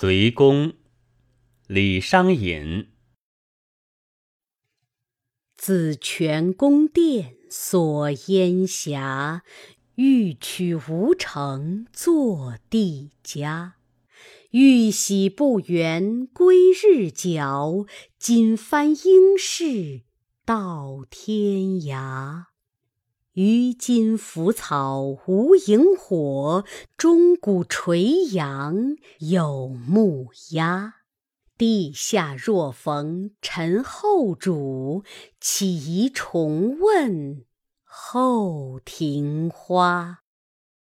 隋公，李商隐。自泉宫殿锁烟霞，欲取吴城作帝家。玉玺不圆归日角，锦帆应是到天涯。于今浮草无萤火，钟鼓垂杨有木鸦。地下若逢陈后主，岂宜重问后庭花？